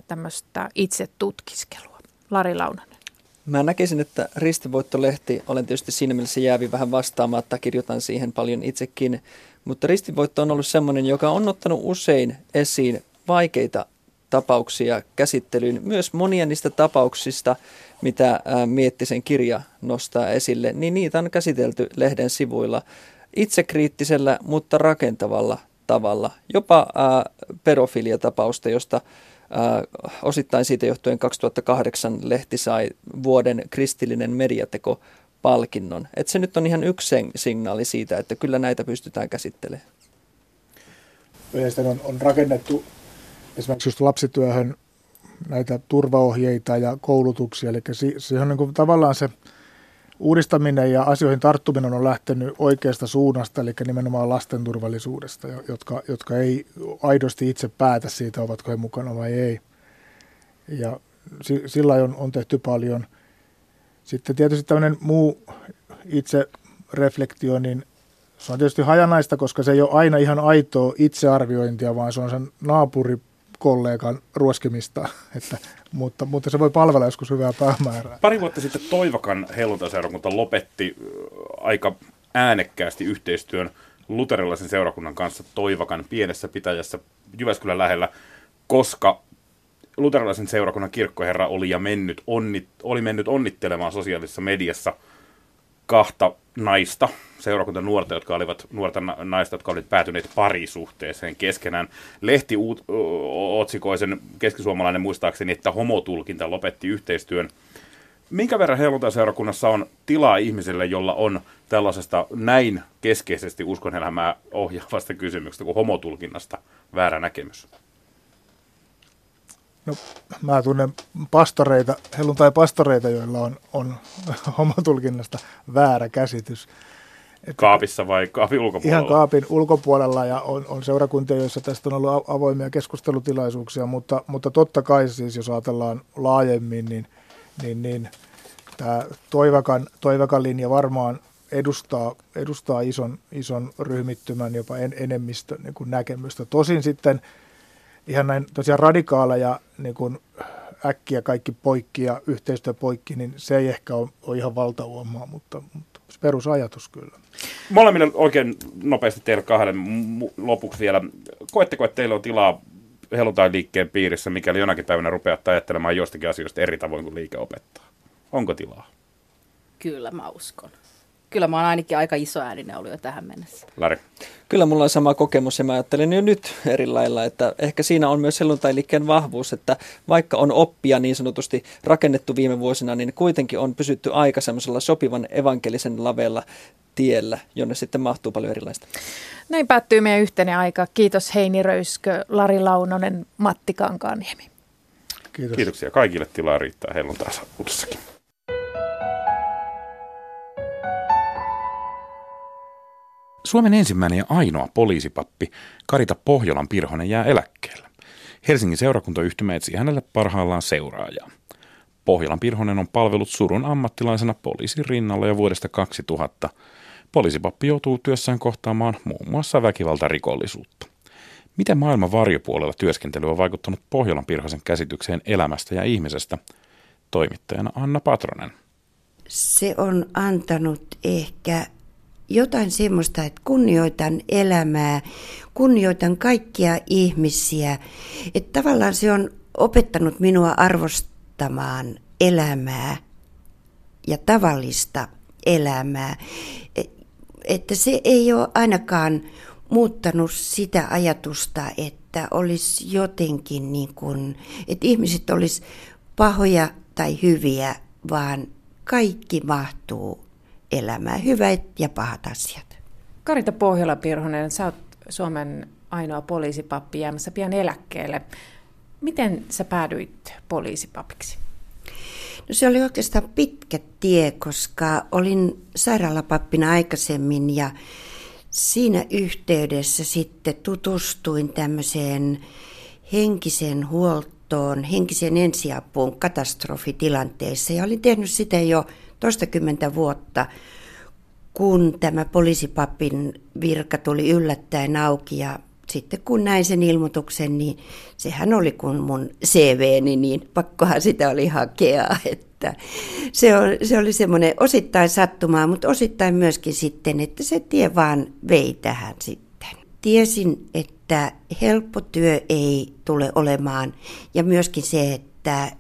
tämmöistä itsetutkiskelua? Lari Launanen. Mä näkisin, että Ristivoitto-lehti, olen tietysti siinä mielessä jäävi vähän vastaamatta, kirjoitan siihen paljon itsekin, mutta Ristivoitto on ollut sellainen, joka on ottanut usein esiin vaikeita tapauksia käsittelyyn, myös monia niistä tapauksista, mitä Miettisen kirja nostaa esille, niin niitä on käsitelty lehden sivuilla itsekriittisellä, mutta rakentavalla tavalla. Jopa pedofiliatapausta, josta ää, osittain siitä johtuen 2008 lehti sai vuoden kristillinen mediateko palkinnon. Et se nyt on ihan yksi signaali siitä, että kyllä näitä pystytään käsittelemään. on, on rakennettu esimerkiksi just lapsityöhön näitä turvaohjeita ja koulutuksia. Eli se on niin kuin tavallaan se uudistaminen ja asioihin tarttuminen on lähtenyt oikeasta suunnasta, eli nimenomaan lasten turvallisuudesta, jotka, jotka ei aidosti itse päätä siitä, ovatko he mukana vai ei. Ja sillä on, on tehty paljon. Sitten tietysti tämmöinen muu itse reflektio, niin se on tietysti hajanaista, koska se ei ole aina ihan aitoa itsearviointia, vaan se on sen naapuri kollegan ruoskimista, että, mutta, mutta se voi palvella joskus hyvää päämäärää. Pari vuotta sitten Toivakan helluntaseurakunta lopetti aika äänekkäästi yhteistyön luterilaisen seurakunnan kanssa Toivakan pienessä pitäjässä Jyväskylän lähellä, koska luterilaisen seurakunnan kirkkoherra oli, ja mennyt, onnit, oli mennyt onnittelemaan sosiaalisessa mediassa kahta naista, seurakunta nuorta, jotka olivat, nuorta naista, jotka olivat päätyneet parisuhteeseen keskenään. Lehti uut, otsikoi sen keskisuomalainen muistaakseni, että homotulkinta lopetti yhteistyön. Minkä verran helluntai-seurakunnassa on tilaa ihmiselle, jolla on tällaisesta näin keskeisesti uskonelämää ohjaavasta kysymyksestä kuin homotulkinnasta väärä näkemys? No, mä tunnen pastoreita, helluntai-pastoreita, joilla on, on homotulkinnasta väärä käsitys. Että Kaapissa vai kaapin ulkopuolella? Ihan kaapin ulkopuolella ja on, on seurakuntia, joissa tästä on ollut avoimia keskustelutilaisuuksia, mutta, mutta totta kai siis, jos ajatellaan laajemmin, niin, niin, niin tämä toivakan, toivakan linja varmaan edustaa, edustaa ison, ison ryhmittymän, jopa en, enemmistön niin kuin näkemystä. Tosin sitten ihan näin tosiaan radikaaleja niin kuin äkkiä kaikki poikki ja yhteistyö poikki, niin se ei ehkä ole, ole ihan valtauomaa, mutta, mutta perusajatus kyllä. Molemmille oikein nopeasti teille kahdelle lopuksi vielä. Koetteko, että teillä on tilaa helluntai-liikkeen piirissä, mikäli jonakin päivänä rupeatte ajattelemaan jostakin asioista eri tavoin kuin liike opettaa? Onko tilaa? Kyllä mä uskon kyllä mä oon ainakin aika iso ääninen ollut jo tähän mennessä. Lari. Kyllä mulla on sama kokemus ja mä ajattelen jo nyt eri lailla, että ehkä siinä on myös helluntai-liikkeen vahvuus, että vaikka on oppia niin sanotusti rakennettu viime vuosina, niin kuitenkin on pysytty aika semmoisella sopivan evankelisen lavella tiellä, jonne sitten mahtuu paljon erilaista. Näin päättyy meidän yhteinen aika. Kiitos Heini Röyskö, Lari Launonen, Matti Kankaaniemi. Kiitos. Kiitoksia kaikille. Tilaa riittää helluntaisa Suomen ensimmäinen ja ainoa poliisipappi Karita Pohjolan Pirhonen jää eläkkeelle. Helsingin seurakuntayhtymä etsii hänelle parhaillaan seuraajaa. Pohjolan Pirhonen on palvellut surun ammattilaisena poliisin rinnalla jo vuodesta 2000. Poliisipappi joutuu työssään kohtaamaan muun muassa väkivaltarikollisuutta. Miten maailman varjopuolella työskentely on vaikuttanut Pohjolan Pirhosen käsitykseen elämästä ja ihmisestä? Toimittajana Anna Patronen. Se on antanut ehkä jotain semmoista, että kunnioitan elämää, kunnioitan kaikkia ihmisiä. Että tavallaan se on opettanut minua arvostamaan elämää ja tavallista elämää. Että se ei ole ainakaan muuttanut sitä ajatusta, että olisi jotenkin niin kuin, että ihmiset olisi pahoja tai hyviä, vaan kaikki mahtuu elämään, hyvät ja pahat asiat. Karita Pohjola-Pirhonen, sä oot Suomen ainoa poliisipappi jäämässä pian eläkkeelle. Miten sä päädyit poliisipapiksi? No se oli oikeastaan pitkä tie, koska olin sairaalapappina aikaisemmin ja siinä yhteydessä sitten tutustuin tämmöiseen henkiseen huoltoon, henkiseen ensiapuun katastrofitilanteissa ja olin tehnyt sitä jo toistakymmentä vuotta, kun tämä poliisipapin virka tuli yllättäen auki ja sitten kun näin sen ilmoituksen, niin sehän oli kuin mun CVni, niin pakkohan sitä oli hakea, että se, on, se oli semmoinen osittain sattumaa, mutta osittain myöskin sitten, että se tie vaan vei tähän sitten. Tiesin, että helppo työ ei tule olemaan ja myöskin se, että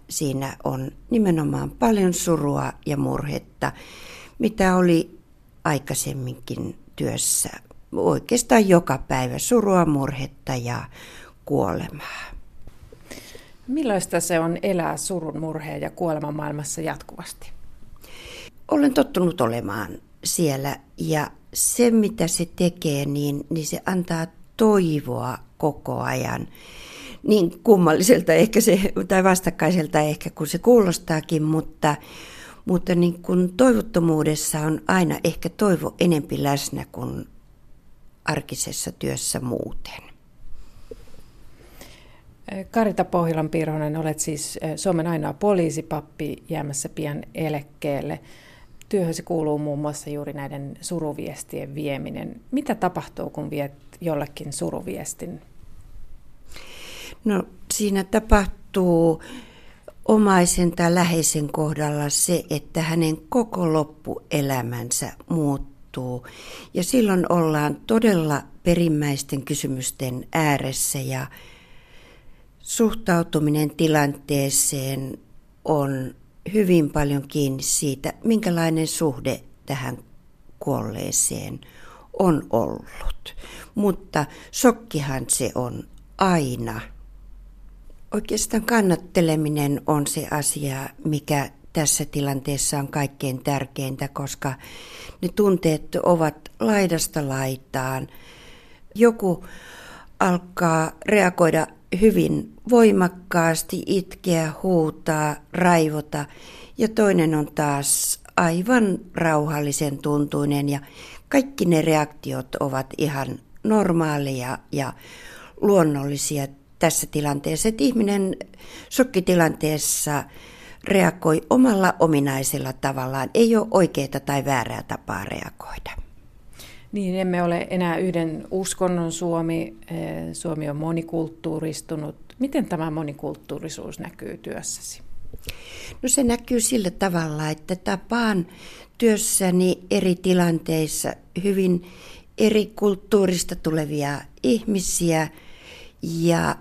siinä on nimenomaan paljon surua ja murhetta, mitä oli aikaisemminkin työssä oikeastaan joka päivä surua, murhetta ja kuolemaa. Millaista se on elää surun, murheen ja kuoleman maailmassa jatkuvasti? Olen tottunut olemaan siellä ja se mitä se tekee, niin, niin se antaa toivoa koko ajan. Niin kummalliselta ehkä se, tai vastakkaiselta ehkä kun se kuulostaakin, mutta, mutta niin kun toivottomuudessa on aina ehkä toivo enempi läsnä kuin arkisessa työssä muuten. Karita Pohjolan Pirhonen, olet siis Suomen ainoa poliisipappi jäämässä pian eläkkeelle. Työhösi kuuluu muun muassa juuri näiden suruviestien vieminen. Mitä tapahtuu, kun viet jollekin suruviestin? No siinä tapahtuu omaisen tai läheisen kohdalla se, että hänen koko loppuelämänsä muuttuu. Ja silloin ollaan todella perimmäisten kysymysten ääressä ja suhtautuminen tilanteeseen on hyvin paljon kiinni siitä, minkälainen suhde tähän kuolleeseen on ollut. Mutta sokkihan se on aina. Oikeastaan kannatteleminen on se asia, mikä tässä tilanteessa on kaikkein tärkeintä, koska ne tunteet ovat laidasta laitaan. Joku alkaa reagoida hyvin voimakkaasti, itkeä, huutaa, raivota ja toinen on taas aivan rauhallisen tuntuinen ja kaikki ne reaktiot ovat ihan normaaleja ja luonnollisia tässä tilanteessa, että ihminen shokkitilanteessa reagoi omalla ominaisella tavallaan. Ei ole oikeaa tai väärää tapaa reagoida. Niin, emme ole enää yhden uskonnon Suomi. Eh, Suomi on monikulttuuristunut. Miten tämä monikulttuurisuus näkyy työssäsi? No se näkyy sillä tavalla, että tapaan työssäni eri tilanteissa hyvin eri kulttuurista tulevia ihmisiä ja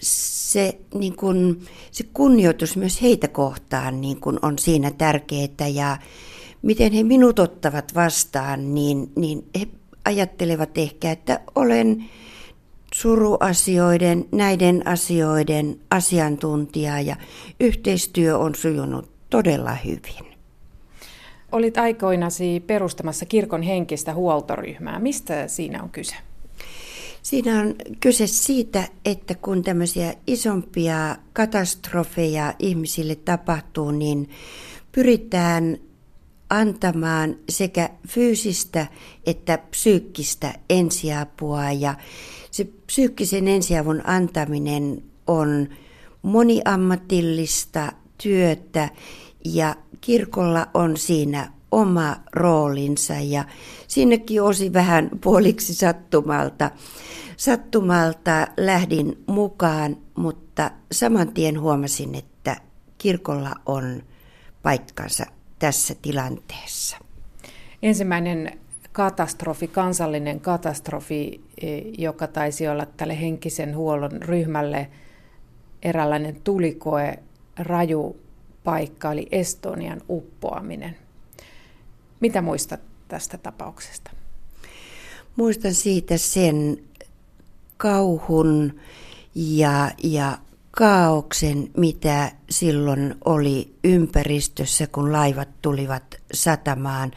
se, niin kun, se kunnioitus myös heitä kohtaan niin kun on siinä tärkeää ja miten he minut ottavat vastaan, niin, niin he ajattelevat ehkä, että olen suruasioiden, näiden asioiden asiantuntija ja yhteistyö on sujunut todella hyvin. Olit aikoinasi perustamassa kirkon henkistä huoltoryhmää. Mistä siinä on kyse? Siinä on kyse siitä, että kun tämmöisiä isompia katastrofeja ihmisille tapahtuu, niin pyritään antamaan sekä fyysistä että psyykkistä ensiapua. Ja se psyykkisen ensiavun antaminen on moniammatillista työtä ja kirkolla on siinä oma roolinsa ja sinnekin osi vähän puoliksi sattumalta. Sattumalta lähdin mukaan, mutta saman tien huomasin, että kirkolla on paikkansa tässä tilanteessa. Ensimmäinen katastrofi, kansallinen katastrofi, e, joka taisi olla tälle henkisen huollon ryhmälle eräänlainen tulikoe, raju paikka, oli Estonian uppoaminen. Mitä muistat tästä tapauksesta? Muistan siitä sen kauhun ja, ja kaauksen, mitä silloin oli ympäristössä, kun laivat tulivat satamaan.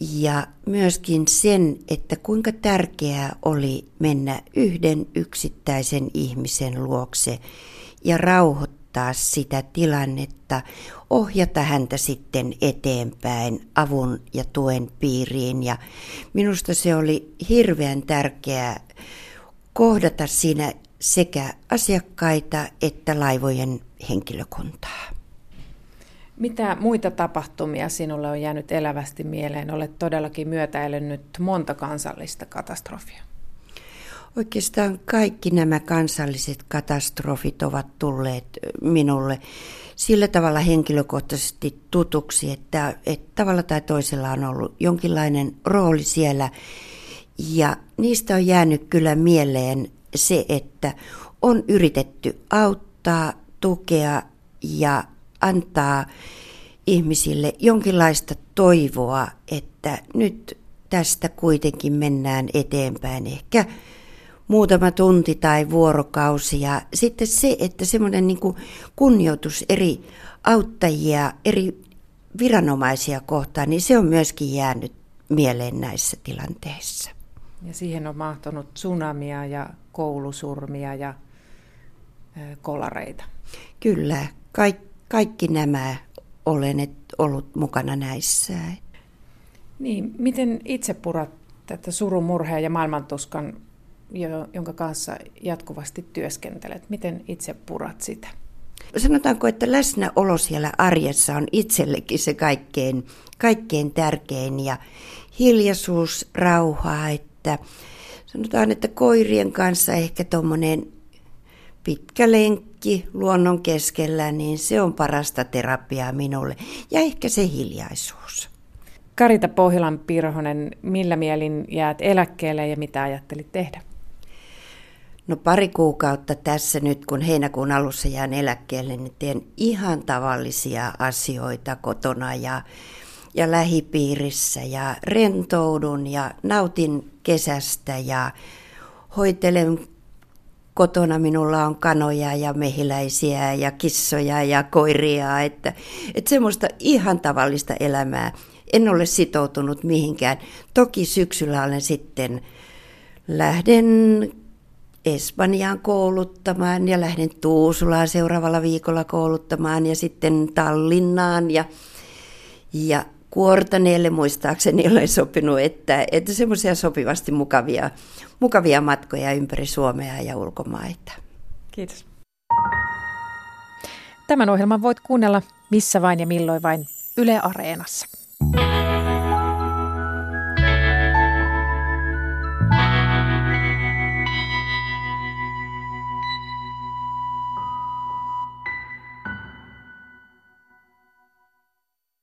Ja myöskin sen, että kuinka tärkeää oli mennä yhden yksittäisen ihmisen luokse ja rauhoittaa sitä tilannetta, ohjata häntä sitten eteenpäin avun ja tuen piiriin. Ja minusta se oli hirveän tärkeää kohdata siinä sekä asiakkaita että laivojen henkilökuntaa. Mitä muita tapahtumia sinulle on jäänyt elävästi mieleen? Olet todellakin myötäilennyt monta kansallista katastrofia. Oikeastaan kaikki nämä kansalliset katastrofit ovat tulleet minulle sillä tavalla henkilökohtaisesti tutuksi, että, että tavalla tai toisella on ollut jonkinlainen rooli siellä. Ja niistä on jäänyt kyllä mieleen se, että on yritetty auttaa, tukea ja antaa ihmisille jonkinlaista toivoa, että nyt tästä kuitenkin mennään eteenpäin. Ehkä muutama tunti tai vuorokausi. Ja sitten se, että semmoinen niin kunnioitus eri auttajia, eri viranomaisia kohtaan, niin se on myöskin jäänyt mieleen näissä tilanteissa. Ja siihen on mahtunut tsunamia ja koulusurmia ja kolareita. Kyllä, kaikki, kaikki nämä olen ollut mukana näissä. Niin, miten itse purat tätä surun, murheen ja maailmantuskan, jonka kanssa jatkuvasti työskentelet? Miten itse purat sitä? Sanotaanko, että läsnäolo siellä arjessa on itsellekin se kaikkein, kaikkein tärkein ja hiljaisuus, rauha, että sanotaan, että koirien kanssa ehkä tuommoinen pitkä lenkki luonnon keskellä, niin se on parasta terapiaa minulle. Ja ehkä se hiljaisuus. Karita Pohjolan Pirhonen, millä mielin jäät eläkkeelle ja mitä ajattelit tehdä? No pari kuukautta tässä nyt, kun heinäkuun alussa jään eläkkeelle, niin teen ihan tavallisia asioita kotona ja, ja lähipiirissä ja rentoudun ja nautin kesästä ja hoitelen kotona minulla on kanoja ja mehiläisiä ja kissoja ja koiria, että, että semmoista ihan tavallista elämää. En ole sitoutunut mihinkään. Toki syksyllä olen sitten lähden Espanjaan kouluttamaan ja lähden Tuusulaan seuraavalla viikolla kouluttamaan ja sitten Tallinnaan ja, ja Kuortaneelle muistaakseni olen sopinut, että, että semmoisia sopivasti mukavia, mukavia matkoja ympäri Suomea ja ulkomaita. Kiitos. Tämän ohjelman voit kuunnella missä vain ja milloin vain Yle Areenassa.